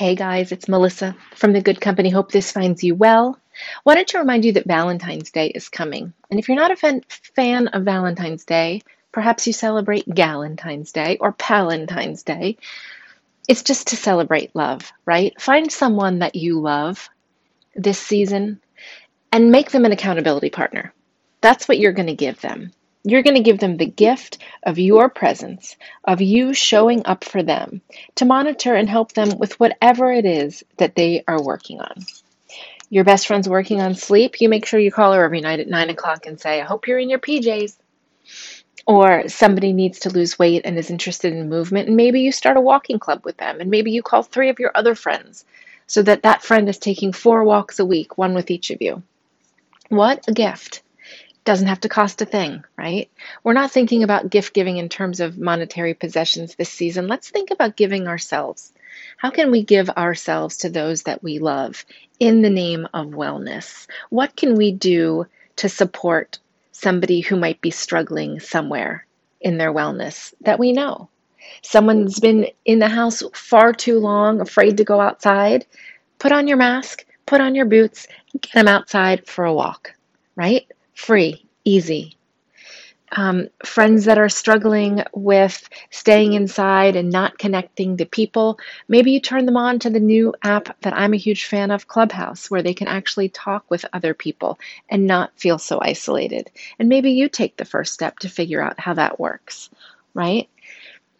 Hey guys, it's Melissa from the Good Company. Hope this finds you well. Wanted to remind you that Valentine's Day is coming. And if you're not a fan, of Valentine's Day, perhaps you celebrate Galentine's Day or Palentine's Day. It's just to celebrate love, right? Find someone that you love this season and make them an accountability partner. That's what you're going to give them. You're going to give them the gift of your presence, of you showing up for them to monitor and help them with whatever it is that they are working on. Your best friend's working on sleep, you make sure you call her every night at nine o'clock and say, I hope you're in your PJs. Or somebody needs to lose weight and is interested in movement, and maybe you start a walking club with them, and maybe you call three of your other friends so that that friend is taking four walks a week, one with each of you. What a gift! Doesn't have to cost a thing, right? We're not thinking about gift giving in terms of monetary possessions this season. Let's think about giving ourselves. How can we give ourselves to those that we love in the name of wellness? What can we do to support somebody who might be struggling somewhere in their wellness that we know? Someone's been in the house far too long, afraid to go outside. Put on your mask, put on your boots, get them outside for a walk, right? Free, easy. Um, friends that are struggling with staying inside and not connecting to people, maybe you turn them on to the new app that I'm a huge fan of, Clubhouse, where they can actually talk with other people and not feel so isolated. And maybe you take the first step to figure out how that works, right?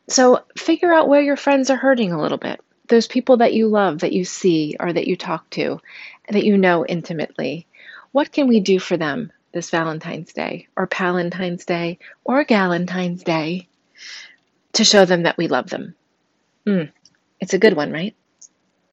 So figure out where your friends are hurting a little bit. Those people that you love, that you see, or that you talk to, that you know intimately. What can we do for them this Valentine's Day or Palentine's Day or Galentine's Day to show them that we love them. Mm, it's a good one, right?